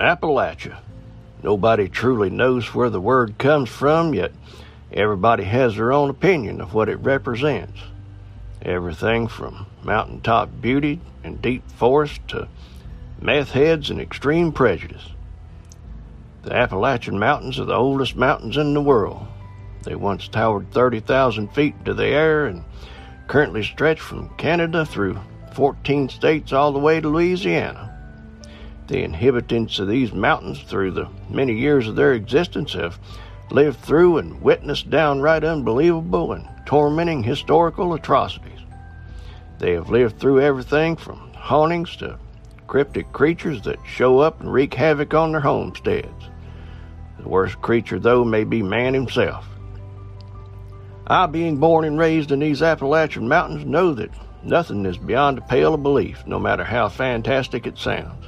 Appalachia. Nobody truly knows where the word comes from, yet everybody has their own opinion of what it represents. Everything from mountaintop beauty and deep forest to meth heads and extreme prejudice. The Appalachian Mountains are the oldest mountains in the world. They once towered 30,000 feet into the air and currently stretch from Canada through 14 states all the way to Louisiana. The inhabitants of these mountains, through the many years of their existence, have lived through and witnessed downright unbelievable and tormenting historical atrocities. They have lived through everything from hauntings to cryptic creatures that show up and wreak havoc on their homesteads. The worst creature, though, may be man himself. I, being born and raised in these Appalachian mountains, know that nothing is beyond the pale of belief, no matter how fantastic it sounds.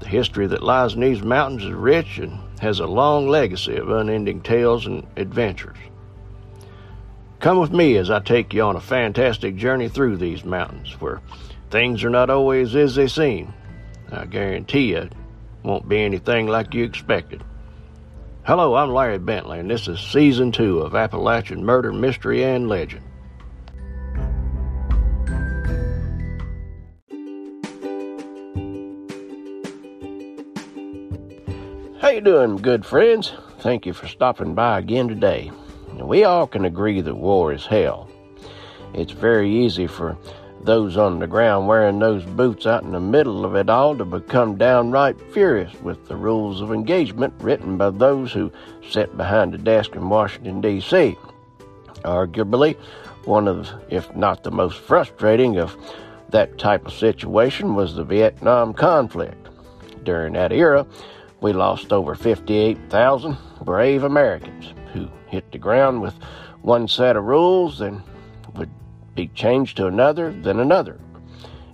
The history that lies in these mountains is rich and has a long legacy of unending tales and adventures. Come with me as I take you on a fantastic journey through these mountains, where things are not always as they seem. I guarantee you it won't be anything like you expected. Hello, I'm Larry Bentley, and this is season two of Appalachian Murder, Mystery, and Legend. You doing, good friends? Thank you for stopping by again today. We all can agree that war is hell. It's very easy for those on the ground wearing those boots out in the middle of it all to become downright furious with the rules of engagement written by those who sit behind a desk in Washington, D.C. Arguably, one of, if not the most frustrating of that type of situation was the Vietnam conflict. During that era, we lost over 58,000 brave Americans who hit the ground with one set of rules and would be changed to another, then another.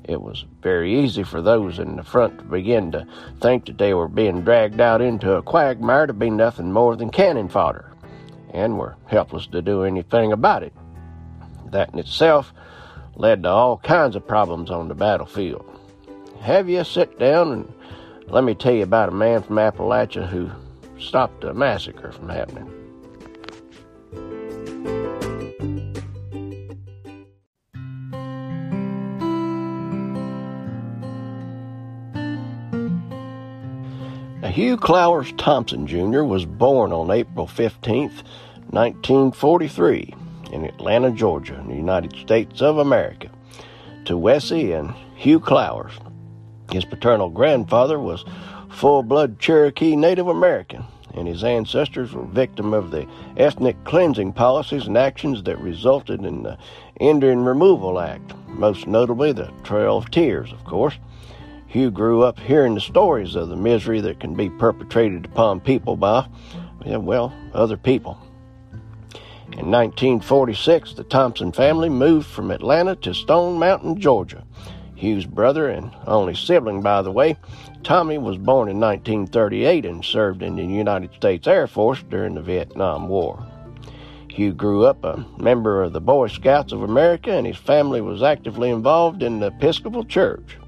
It was very easy for those in the front to begin to think that they were being dragged out into a quagmire to be nothing more than cannon fodder, and were helpless to do anything about it. That in itself led to all kinds of problems on the battlefield. Have you sit down and let me tell you about a man from Appalachia who stopped a massacre from happening. Now, Hugh Clowers Thompson Jr. was born on April 15, 1943, in Atlanta, Georgia, in the United States of America, to Wessie and Hugh Clowers. His paternal grandfather was full blood Cherokee Native American, and his ancestors were victims of the ethnic cleansing policies and actions that resulted in the Indian Removal Act, most notably the Trail of Tears, of course. Hugh grew up hearing the stories of the misery that can be perpetrated upon people by, well, other people. In 1946, the Thompson family moved from Atlanta to Stone Mountain, Georgia Hugh's brother and only sibling, by the way, Tommy was born in 1938 and served in the United States Air Force during the Vietnam War. Hugh grew up a member of the Boy Scouts of America and his family was actively involved in the Episcopal Church.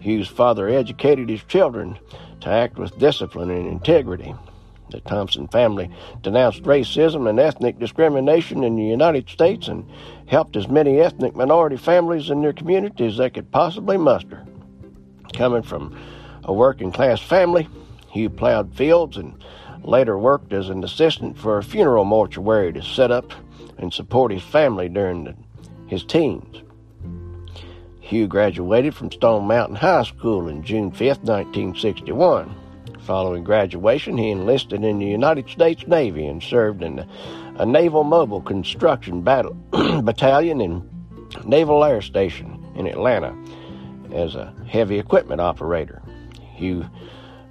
Hugh's father educated his children to act with discipline and integrity. The Thompson family denounced racism and ethnic discrimination in the United States and helped as many ethnic minority families in their community as they could possibly muster. Coming from a working class family, he plowed fields and later worked as an assistant for a funeral mortuary to set up and support his family during the, his teens. Hugh graduated from Stone Mountain High School in June 5, 1961. Following graduation, he enlisted in the United States Navy and served in a Naval Mobile Construction battle, Battalion in Naval Air Station in Atlanta as a heavy equipment operator. Hugh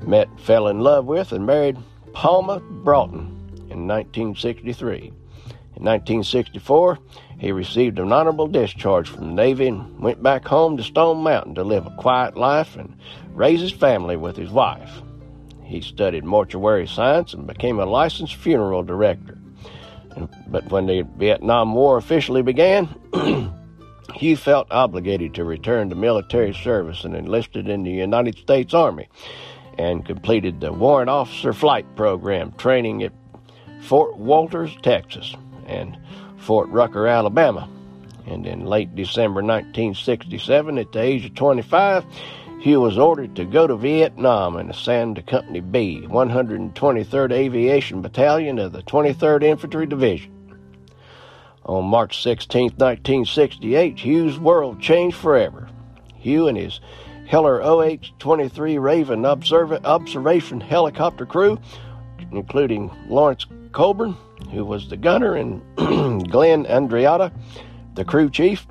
met, fell in love with, and married Palma Broughton in 1963. In 1964, he received an honorable discharge from the Navy and went back home to Stone Mountain to live a quiet life and raise his family with his wife. He studied mortuary science and became a licensed funeral director. But when the Vietnam War officially began, he felt obligated to return to military service and enlisted in the United States Army. and completed the Warrant Officer Flight Program training at Fort Walters, Texas, and Fort Rucker, Alabama. And in late December 1967, at the age of 25, he was ordered to go to Vietnam and ascend to Company B, 123rd Aviation Battalion of the 23rd Infantry Division. On March 16, 1968, Hugh's world changed forever. Hugh and his Hiller OH 23 Raven observation helicopter crew, including Lawrence Colburn, who was the gunner, and Glenn Andreotta, the crew chief,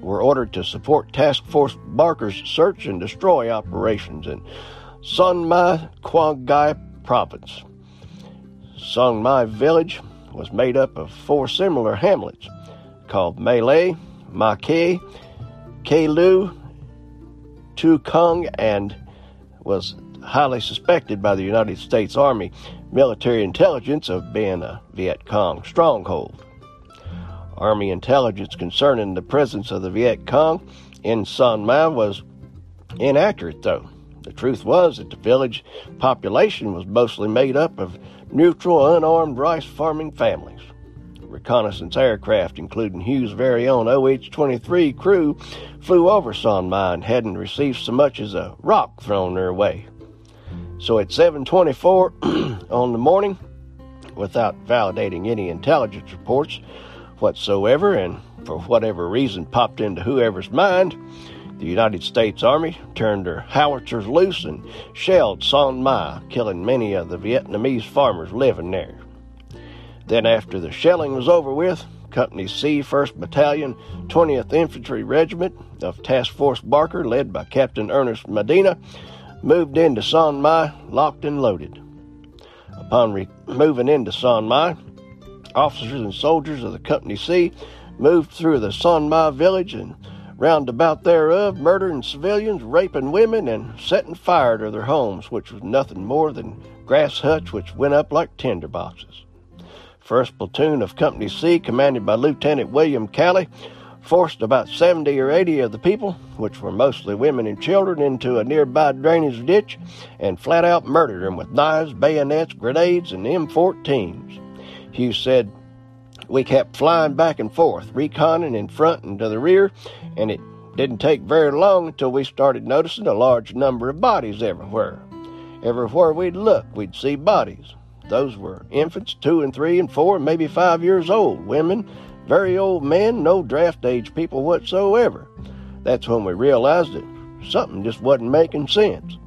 were ordered to support Task Force Barker's search and destroy operations in Son Mai Quang province. Song Mai village was made up of four similar hamlets called Malay, My Khe, Lu, Tu Cung, and was highly suspected by the United States Army military intelligence of being a Viet Cong stronghold. Army intelligence concerning the presence of the Viet Cong in Son Mai was inaccurate, though. The truth was that the village population was mostly made up of neutral, unarmed rice farming families. Reconnaissance aircraft, including Hughes' very own OH 23 crew, flew over Son Mai and hadn't received so much as a rock thrown their way. So at 7:24 on the morning, without validating any intelligence reports whatsoever, and for whatever reason popped into whoever's mind, the United States Army turned their howitzers loose and shelled Son Mai, killing many of the Vietnamese farmers living there. Then, after the shelling was over with, Company C, 1st Battalion, 20th Infantry Regiment of Task Force Barker, led by Captain Ernest Medina, moved into Son Mai, locked and loaded. Upon re- moving into Son Mai, officers and soldiers of the Company C moved through the Son Mai village and roundabout thereof, murdering civilians, raping women, and setting fire to their homes, which was nothing more than grass huts which went up like tinder boxes. First platoon of Company C, commanded by Lieutenant William Calley, forced about 70 or 80 of the people, which were mostly women and children, into a nearby drainage ditch and flat out murdered them with knives, bayonets, grenades, and M14s. Hughes said, We kept flying back and forth, reconning in front and to the rear, and it didn't take very long until we started noticing a large number of bodies everywhere. Everywhere we'd look, we'd see bodies. Those were infants, two and three and four, maybe five years old, women, very old men, no draft age people whatsoever. That's when we realized that something just wasn't making sense.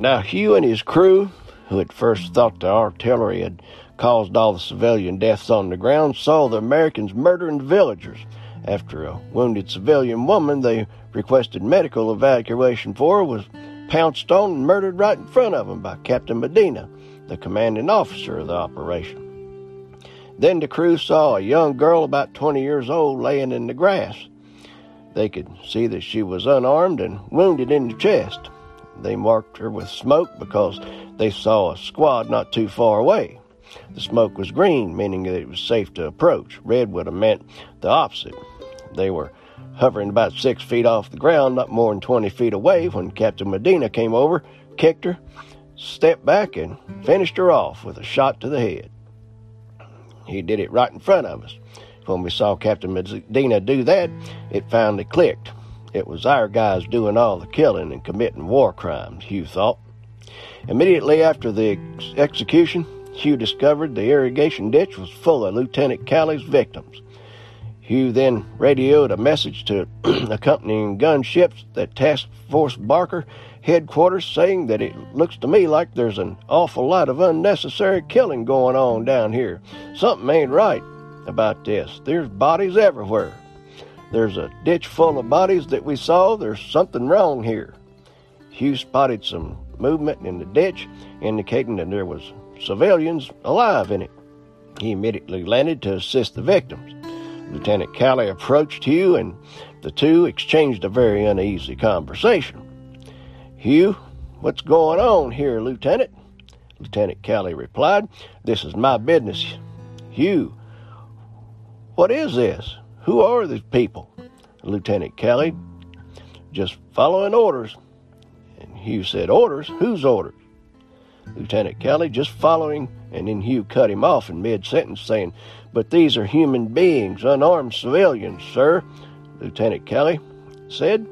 Now, Hugh and his crew, who at first thought the artillery had caused all the civilian deaths on the ground, saw the Americans murdering villagers. After a wounded civilian woman they requested medical evacuation for was pounced on and murdered right in front of them by Captain Medina, the commanding officer of the operation. Then the crew saw a young girl about 20 years old laying in the grass. They could see that she was unarmed and wounded in the chest. They marked her with smoke because they saw a squad not too far away. The smoke was green, meaning that it was safe to approach. Red would have meant the opposite. They were hovering about six feet off the ground, not more than 20 feet away, when Captain Medina came over, kicked her, stepped back, and finished her off with a shot to the head. He did it right in front of us. When we saw Captain Medina do that, it finally clicked. It was our guys doing all the killing and committing war crimes, Hugh thought. Immediately after the ex- execution, Hugh discovered the irrigation ditch was full of Lieutenant Calley's victims. Hugh then radioed a message to accompanying gunships at Task Force Barker headquarters saying that it looks to me like there's an awful lot of unnecessary killing going on down here. Something ain't right about this. There's bodies everywhere. There's a ditch full of bodies that we saw. There's something wrong here. Hugh spotted some movement in the ditch, indicating that there was civilians alive in it. He immediately landed to assist the victims. Lieutenant Calley approached Hugh, and the two exchanged a very uneasy conversation. Hugh, what's going on here, Lieutenant? Lieutenant Calley replied, This is my business. Hugh, What is this? Who are these people? Lieutenant Calley, just following orders. And Hugh said, Orders? Whose orders? Lieutenant Calley, just following. And then Hugh cut him off in mid sentence, saying, But these are human beings, unarmed civilians, sir. Lieutenant Calley said,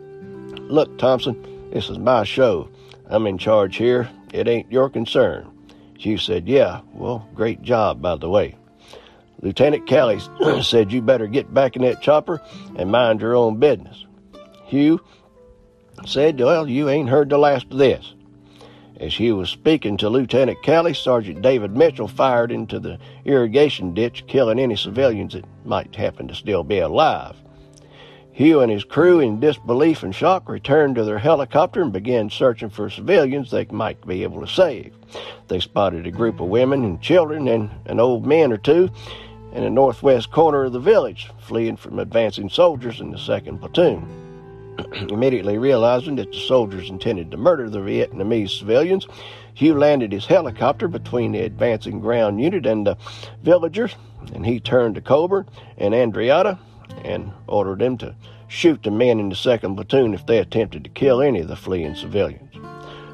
Look, Thompson, this is my show. I'm in charge here. It ain't your concern. Hugh said, Yeah, well, great job, by the way. Lieutenant Calley said, You better get back in that chopper and mind your own business. Hugh said, Well, you ain't heard the last of this. As Hugh was speaking to Lieutenant Calley, Sergeant David Mitchell fired into the irrigation ditch, killing any civilians that might happen to still be alive. Hugh and his crew, in disbelief and shock, returned to their helicopter and began searching for civilians they might be able to save. They spotted a group of women and children and an old man or two in the northwest corner of the village, fleeing from advancing soldiers in the second platoon. Immediately realizing that the soldiers intended to murder the Vietnamese civilians, Hugh landed his helicopter between the advancing ground unit and the villagers, and he turned to Coburn and Andreotta and ordered them to shoot the men in the second platoon if they attempted to kill any of the fleeing civilians.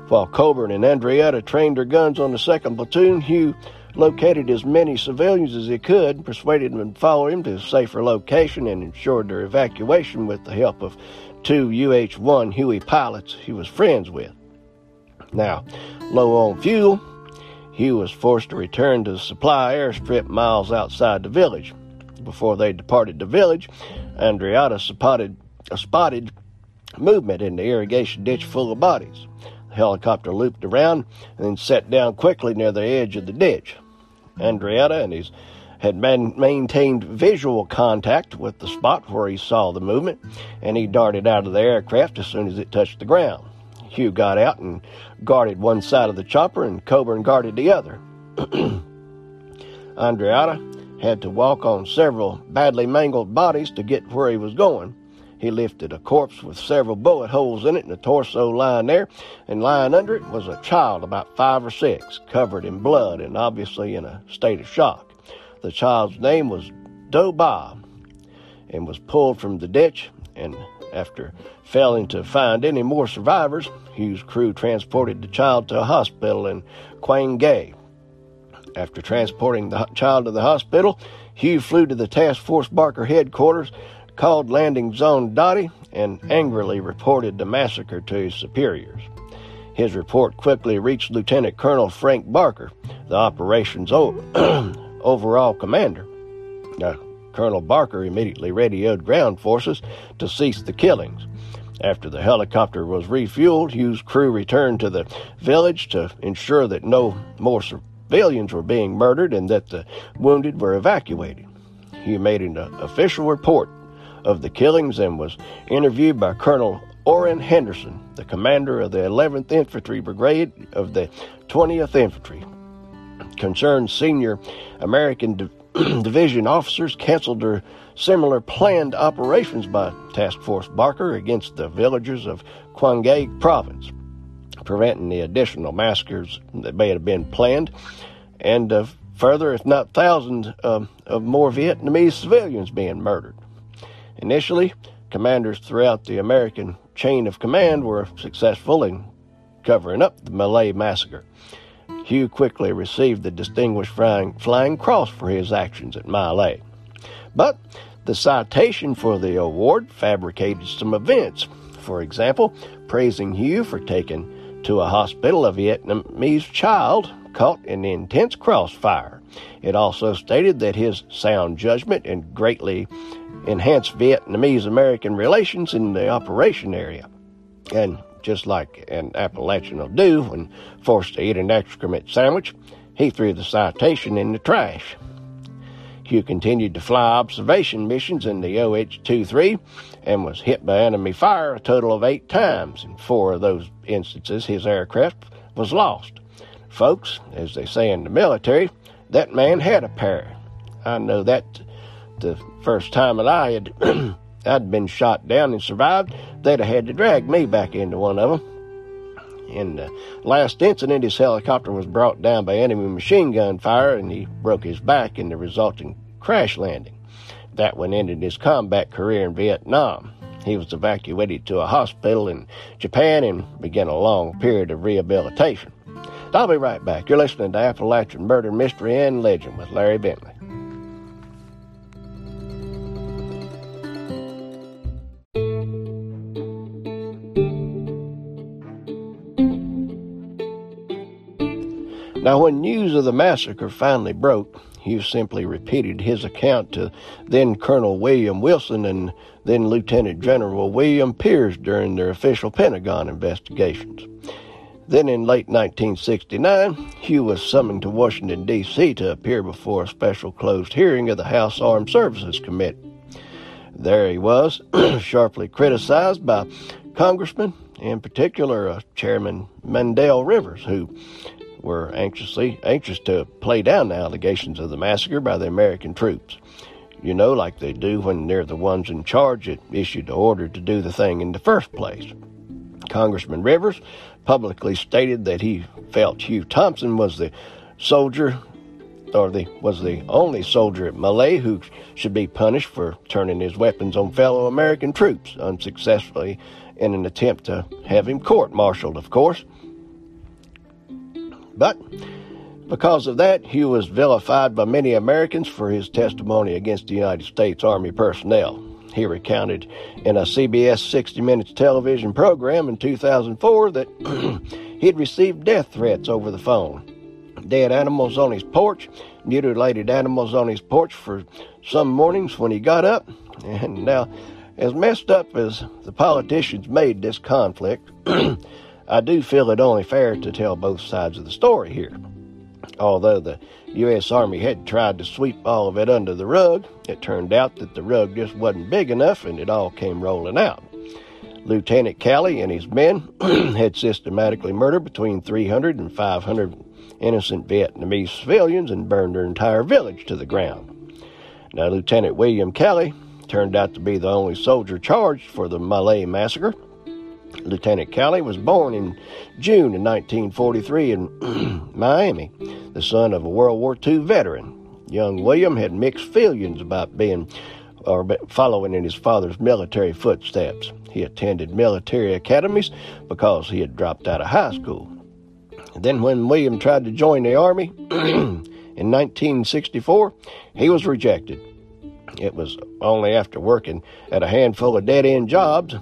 While Coburn and Andreotta trained their guns on the second platoon, Hugh located as many civilians as he could, persuaded them to follow him to a safer location, and ensured their evacuation with the help of two UH 1 Huey pilots he was friends with. Now, low on fuel, Hugh was forced to return to the supply airstrip miles outside the village. Before they departed the village, Andreotta spotted, a spotted movement in the irrigation ditch full of bodies. The helicopter looped around and then set down quickly near the edge of the ditch. Andreotta and he's had man, maintained visual contact with the spot where he saw the movement, and he darted out of the aircraft as soon as it touched the ground. Hugh got out and guarded one side of the chopper, and Coburn guarded the other. Andreotta had to walk on several badly mangled bodies to get where he was going. He lifted a corpse with several bullet holes in it and a torso lying there, and lying under it was a child about five or six, covered in blood and obviously in a state of shock. The child's name was Do Ba and was pulled from the ditch, and after failing to find any more survivors, Hugh's crew transported the child to a hospital in Quang Ngai. After transporting the child to the hospital, Hugh flew to the Task Force Barker headquarters, called Landing Zone Dottie, and angrily reported the massacre to his superiors. His report quickly reached Lieutenant Colonel Frank Barker, the operations overall commander. Colonel Barker immediately radioed ground forces to cease the killings. After the helicopter was refueled, Hughes' crew returned to the village to ensure that no more civilians were being murdered and that the wounded were evacuated. Hugh made an official report of the killings and was interviewed by Colonel Oran Henderson, the commander of the 11th Infantry Brigade of the 20th Infantry. Concerned senior American Di- Division officers canceled their similar planned operations by Task Force Barker against the villagers of Quang Province, preventing the additional massacres that may have been planned, and uh, further, if not thousands, uh, of more Vietnamese civilians being murdered. Initially, commanders throughout the American chain of command were successful in covering up the My Lai massacre. Hugh quickly received the Distinguished Flying, Flying Cross for his actions at My Lai. But the citation for the award fabricated some events. For example, praising Hugh for taking to a hospital a Vietnamese child caught in intense crossfire. It also stated that his sound judgment and greatly enhanced Vietnamese American relations in the operation area. And just like an Appalachian will do when forced to eat an excrement sandwich, he threw the citation in the trash. Hugh continued to fly observation missions in the OH 23 and was hit by enemy fire a total of eight times. In four of those instances, his aircraft was lost. Folks, as they say in the military, that man had a pair. I know that the first time that I had I'd been shot down and survived, they'd have had to drag me back into one of them. In the last incident, his helicopter was brought down by enemy machine gun fire and he broke his back in the resulting crash landing. That one ended his combat career in Vietnam. He was evacuated to a hospital in Japan and began a long period of rehabilitation. I'll be right back. You're listening to Appalachian Murder, Mystery, and Legend with Larry Bentley. Now, when news of the massacre finally broke, Hugh simply repeated his account to then Colonel William Wilson and then Lieutenant General William Peers during their official Pentagon investigations. Then in late 1969, Hugh was summoned to Washington, D.C. to appear before a special closed hearing of the House Armed Services Committee. There he was, sharply criticized by congressmen, in particular uh, Chairman Mendel Rivers, who were anxiously anxious to play down the allegations of the massacre by the American troops. You know, like they do when they're the ones in charge that issued the order to do the thing in the first place. Congressman Rivers publicly stated that he felt Hugh Thompson was the soldier or the was the only soldier at My Lai who should be punished for turning his weapons on fellow American troops unsuccessfully in an attempt to have him court-martialed, of course. But because of that, Hugh was vilified by many Americans for his testimony against the United States Army personnel. He recounted in a CBS 60 Minutes television program in 2004 that he'd received death threats over the phone. Dead animals on his porch, mutilated animals on his porch for some mornings when he got up. And now, as messed up as the politicians made this conflict, I do feel it only fair to tell both sides of the story here. Although the U.S. Army had tried to sweep all of it under the rug, it turned out that the rug just wasn't big enough and it all came rolling out. Lieutenant Calley and his men had systematically murdered between 300 and 500 innocent Vietnamese civilians and burned their entire village to the ground. Now, Lieutenant William Calley turned out to be the only soldier charged for the My Lai massacre Lieutenant Calley was born in June of 1943 in Miami, the son of a World War II veteran. Young William had mixed feelings about being or following in his father's military footsteps. He attended military academies because he had dropped out of high school. then, when William tried to join the Army in 1964, he was rejected. It was only after working at a handful of dead end jobs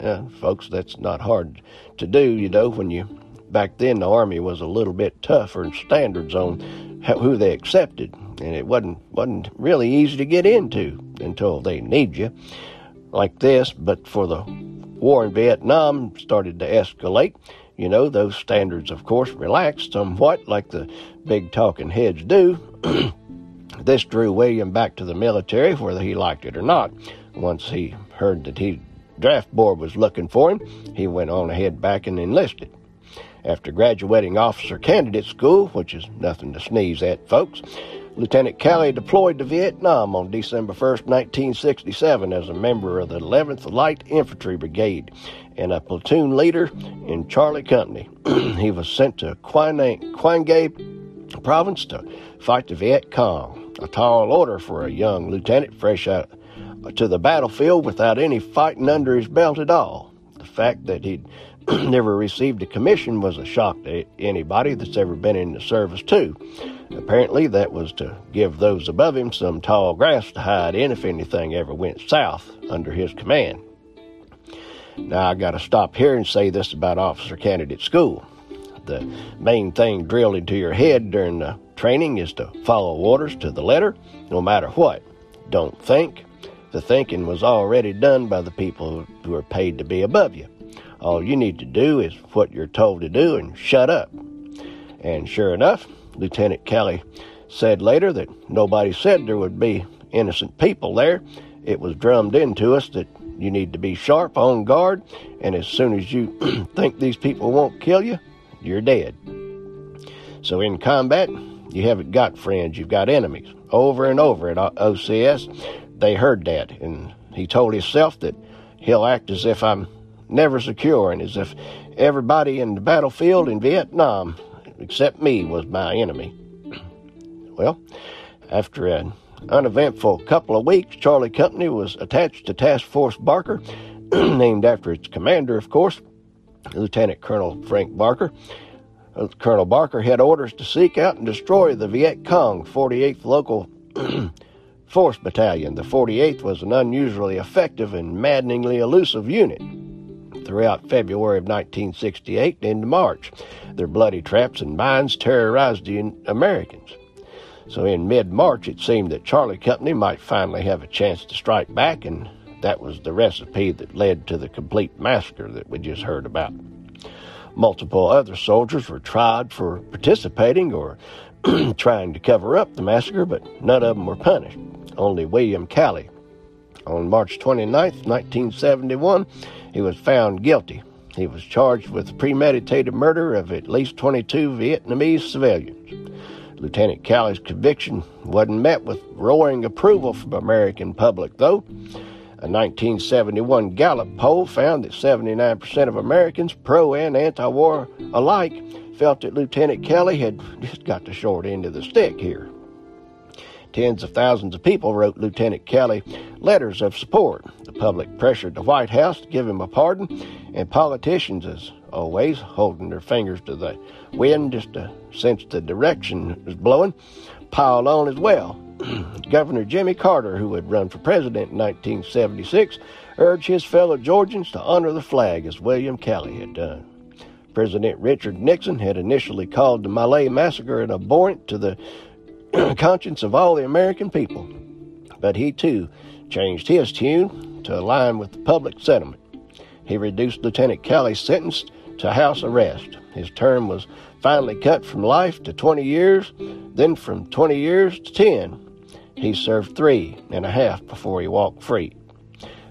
uh, folks, that's not hard to do, you know, when you back then the army was a little bit tougher in standards on who they accepted, and it wasn't wasn't really easy to get into until they need you, like this. But for the war in Vietnam started to escalate, you know, those standards, of course, relaxed somewhat, like the big talking heads do. this drew William back to the military, whether he liked it or not. Once he heard that he draft board was looking for him, he went on ahead back and enlisted. After graduating officer candidate school, which is nothing to sneeze at, folks, Lieutenant Calley deployed to Vietnam on December 1st, 1967, as a member of the 11th Light Infantry Brigade and a platoon leader in Charlie Company. he was sent to Quang Ngai province to fight the Viet Cong, a tall order for a young lieutenant fresh out to the battlefield without any fighting under his belt at all. The fact that he'd never received a commission was a shock to anybody that's ever been in the service, too. Apparently, that was to give those above him some tall grass to hide in if anything ever went south under his command. Now, I got to stop here and say this about officer candidate school. The main thing drilled into your head during the training is to follow orders to the letter, no matter what. Don't think, the thinking was already done by the people who are paid to be above you. All you need to do is what you're told to do and shut up. And sure enough, Lieutenant Calley said later that nobody said there would be innocent people there. It was drummed into us that you need to be sharp, on guard, and as soon as you think these people won't kill you, you're dead. So in combat, you haven't got friends, you've got enemies. Over and over at OCS, they heard that, and he told himself that he'll act as if I'm never secure and as if everybody in the battlefield in Vietnam, except me, was my enemy. Well, after an uneventful couple of weeks, Charlie Company was attached to Task Force Barker, named after its commander, of course, Lieutenant Colonel Frank Barker. Uh, Colonel Barker had orders to seek out and destroy the Viet Cong 48th Local Force Battalion. The 48th was an unusually effective and maddeningly elusive unit throughout February of 1968 and into March. Their bloody traps and mines terrorized the Americans. So in mid March, it seemed that Charlie Company might finally have a chance to strike back, and that was the recipe that led to the complete massacre that we just heard about. Multiple other soldiers were tried for participating or trying to cover up the massacre, but none of them were punished. Only William Calley. On March 29, 1971, he was found guilty. He was charged with premeditated murder of at least 22 Vietnamese civilians. Lieutenant Calley's conviction wasn't met with roaring approval from American public, though. A 1971 Gallup poll found that 79% of Americans, pro and anti war alike, felt that Lieutenant Calley had just got the short end of the stick here. Tens of thousands of people wrote Lieutenant Calley letters of support. The public pressured the White House to give him a pardon, and politicians, as always, holding their fingers to the wind just to sense the direction is blowing, piled on as well. Governor Jimmy Carter, who had run for president in 1976, urged his fellow Georgians to honor the flag as William Calley had done. President Richard Nixon had initially called the My Lai massacre an abhorrent to the conscience of all the American people, but he too changed his tune to align with the public sentiment. He reduced Lieutenant Calley's sentence to house arrest. His term was finally cut from life to 20 years, then from 20 years to 10. He served three and a half before he walked free.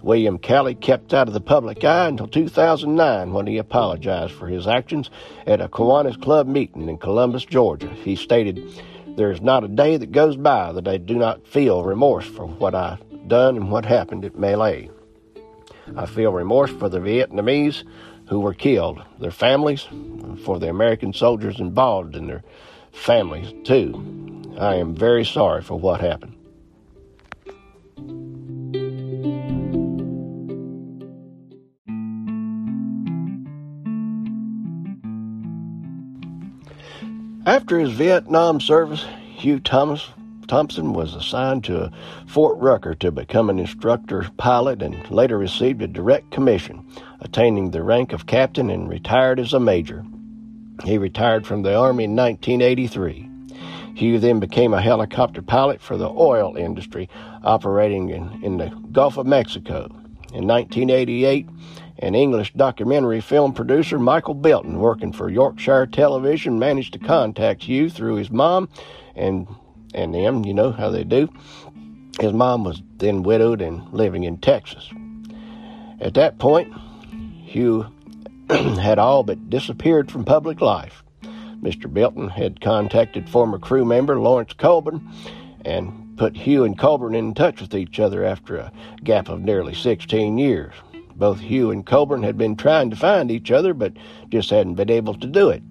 William Calley kept out of the public eye until 2009 when he apologized for his actions at a Kiwanis Club meeting in Columbus, Georgia. He stated, There is not a day that goes by that I do not feel remorse for what I've done and what happened at Lai. I feel remorse for the Vietnamese who were killed, their families, for the American soldiers involved and their families, too. I am very sorry for what happened. After his Vietnam service, Hugh Thomas Thompson was assigned to Fort Rucker to become an instructor pilot and later received a direct commission, attaining the rank of captain and retired as a major. He retired from the Army in 1983. Hugh then became a helicopter pilot for the oil industry, operating in, in the Gulf of Mexico. In 1988, an English documentary film producer, Michael Bilton, working for Yorkshire Television, managed to contact Hugh through his mom and and them, you know how they do. His mom was then widowed and living in Texas. At that point, Hugh had all but disappeared from public life. Mr. Bilton had contacted former crew member Lawrence Colburn and put Hugh and Colburn in touch with each other after a gap of nearly 16 years. Both Hugh and Coburn had been trying to find each other, but just hadn't been able to do it.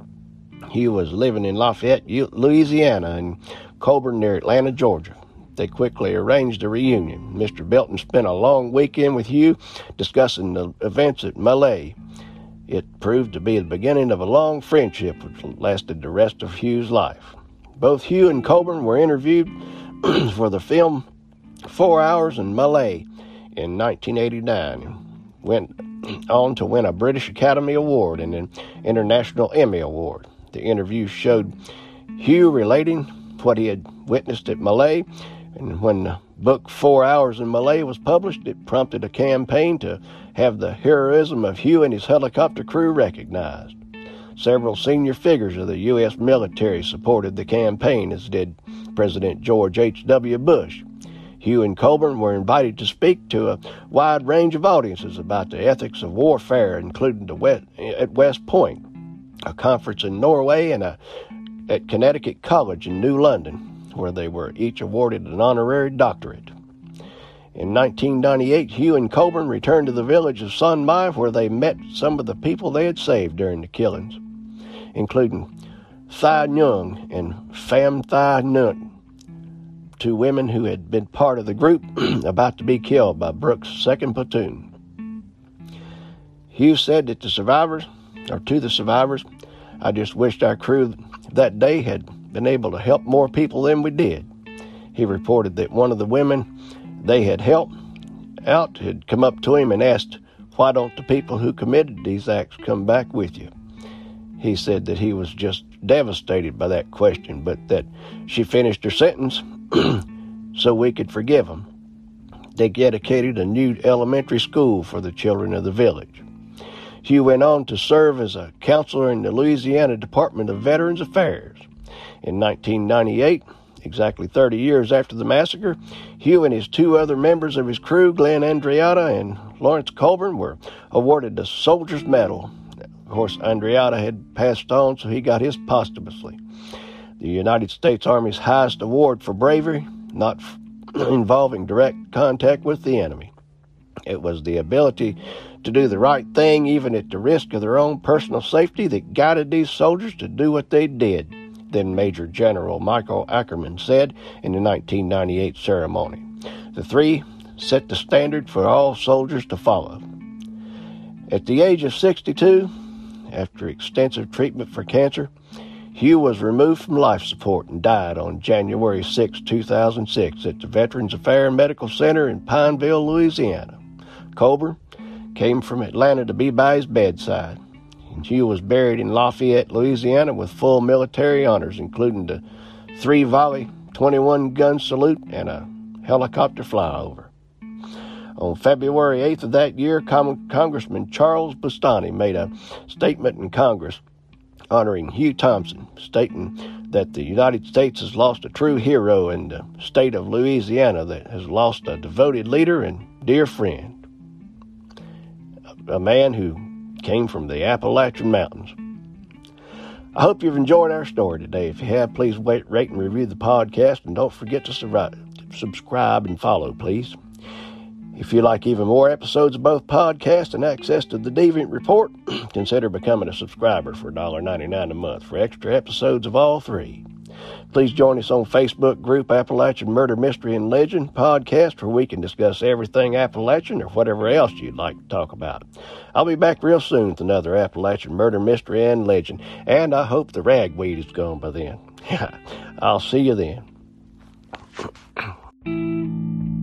Hugh was living in Lafayette, Louisiana, and Coburn near Atlanta, Georgia. They quickly arranged a reunion. Mr. Bilton spent a long weekend with Hugh discussing the events at My Lai. It proved to be the beginning of a long friendship which lasted the rest of Hugh's life. Both Hugh and Coburn were interviewed for the film Four Hours in My Lai in 1989 went on to win a British Academy Award and an International Emmy Award. The interview showed Hugh relating what he had witnessed at My Lai, and when the book Four Hours in My Lai was published, it prompted a campaign to have the heroism of Hugh and his helicopter crew recognized. Several senior figures of the U.S. military supported the campaign, as did President George H.W. Bush. Hugh and Colburn were invited to speak to a wide range of audiences about the ethics of warfare, including West, at West Point, a conference in Norway, and a, at Connecticut College in New London, where they were each awarded an honorary doctorate. In 1998, Hugh and Colburn returned to the village of Mai, where they met some of the people they had saved during the killings, including Thai Nhung and Pham Thai Two women who had been part of the group about to be killed by Brooks' second platoon. Hugh said that the survivors, or to the survivors, I just wished our crew that day had been able to help more people than we did. He reported that one of the women they had helped out had come up to him and asked, Why don't the people who committed these acts come back with you? He said that he was just devastated by that question, but that she finished her sentence so we could forgive them. They dedicated a new elementary school for the children of the village. Hugh went on to serve as a counselor in the Louisiana Department of Veterans Affairs. In 1998, exactly 30 years after the massacre, Hugh and his two other members of his crew, Glenn Andreotta and Lawrence Colburn, were awarded the Soldier's Medal. Of course, Andreotta had passed on, so he got his posthumously. The United States Army's highest award for bravery, not involving direct contact with the enemy. It was the ability to do the right thing, even at the risk of their own personal safety, that guided these soldiers to do what they did, then Major General Michael Ackerman said in the 1998 ceremony. The three set the standard for all soldiers to follow. At the age of 62, after extensive treatment for cancer, Hugh was removed from life support and died on January 6, 2006, at the Veterans Affairs Medical Center in Pineville, Louisiana. Colburn came from Atlanta to be by his bedside. And Hugh was buried in Lafayette, Louisiana, with full military honors, including the three volley 21 gun salute and a helicopter flyover. On February 8th of that year, Congressman Charles Boustany made a statement in Congress honoring Hugh Thompson, stating that the United States has lost a true hero in the state of Louisiana that has lost a devoted leader and dear friend a man who came from the Appalachian Mountains. I hope you've enjoyed our story today. If you have, please wait, rate, and review the podcast, and don't forget to subscribe and follow, please. If you like even more episodes of both podcasts and access to the Deviant Report, consider becoming a subscriber for $1.99 a month for extra episodes of all three. Please join us on Facebook group Appalachian Murder Mystery and Legend podcast where we can discuss everything Appalachian or whatever else you'd like to talk about. I'll be back real soon with another Appalachian Murder Mystery and Legend, and I hope the ragweed is gone by then. I'll see you then.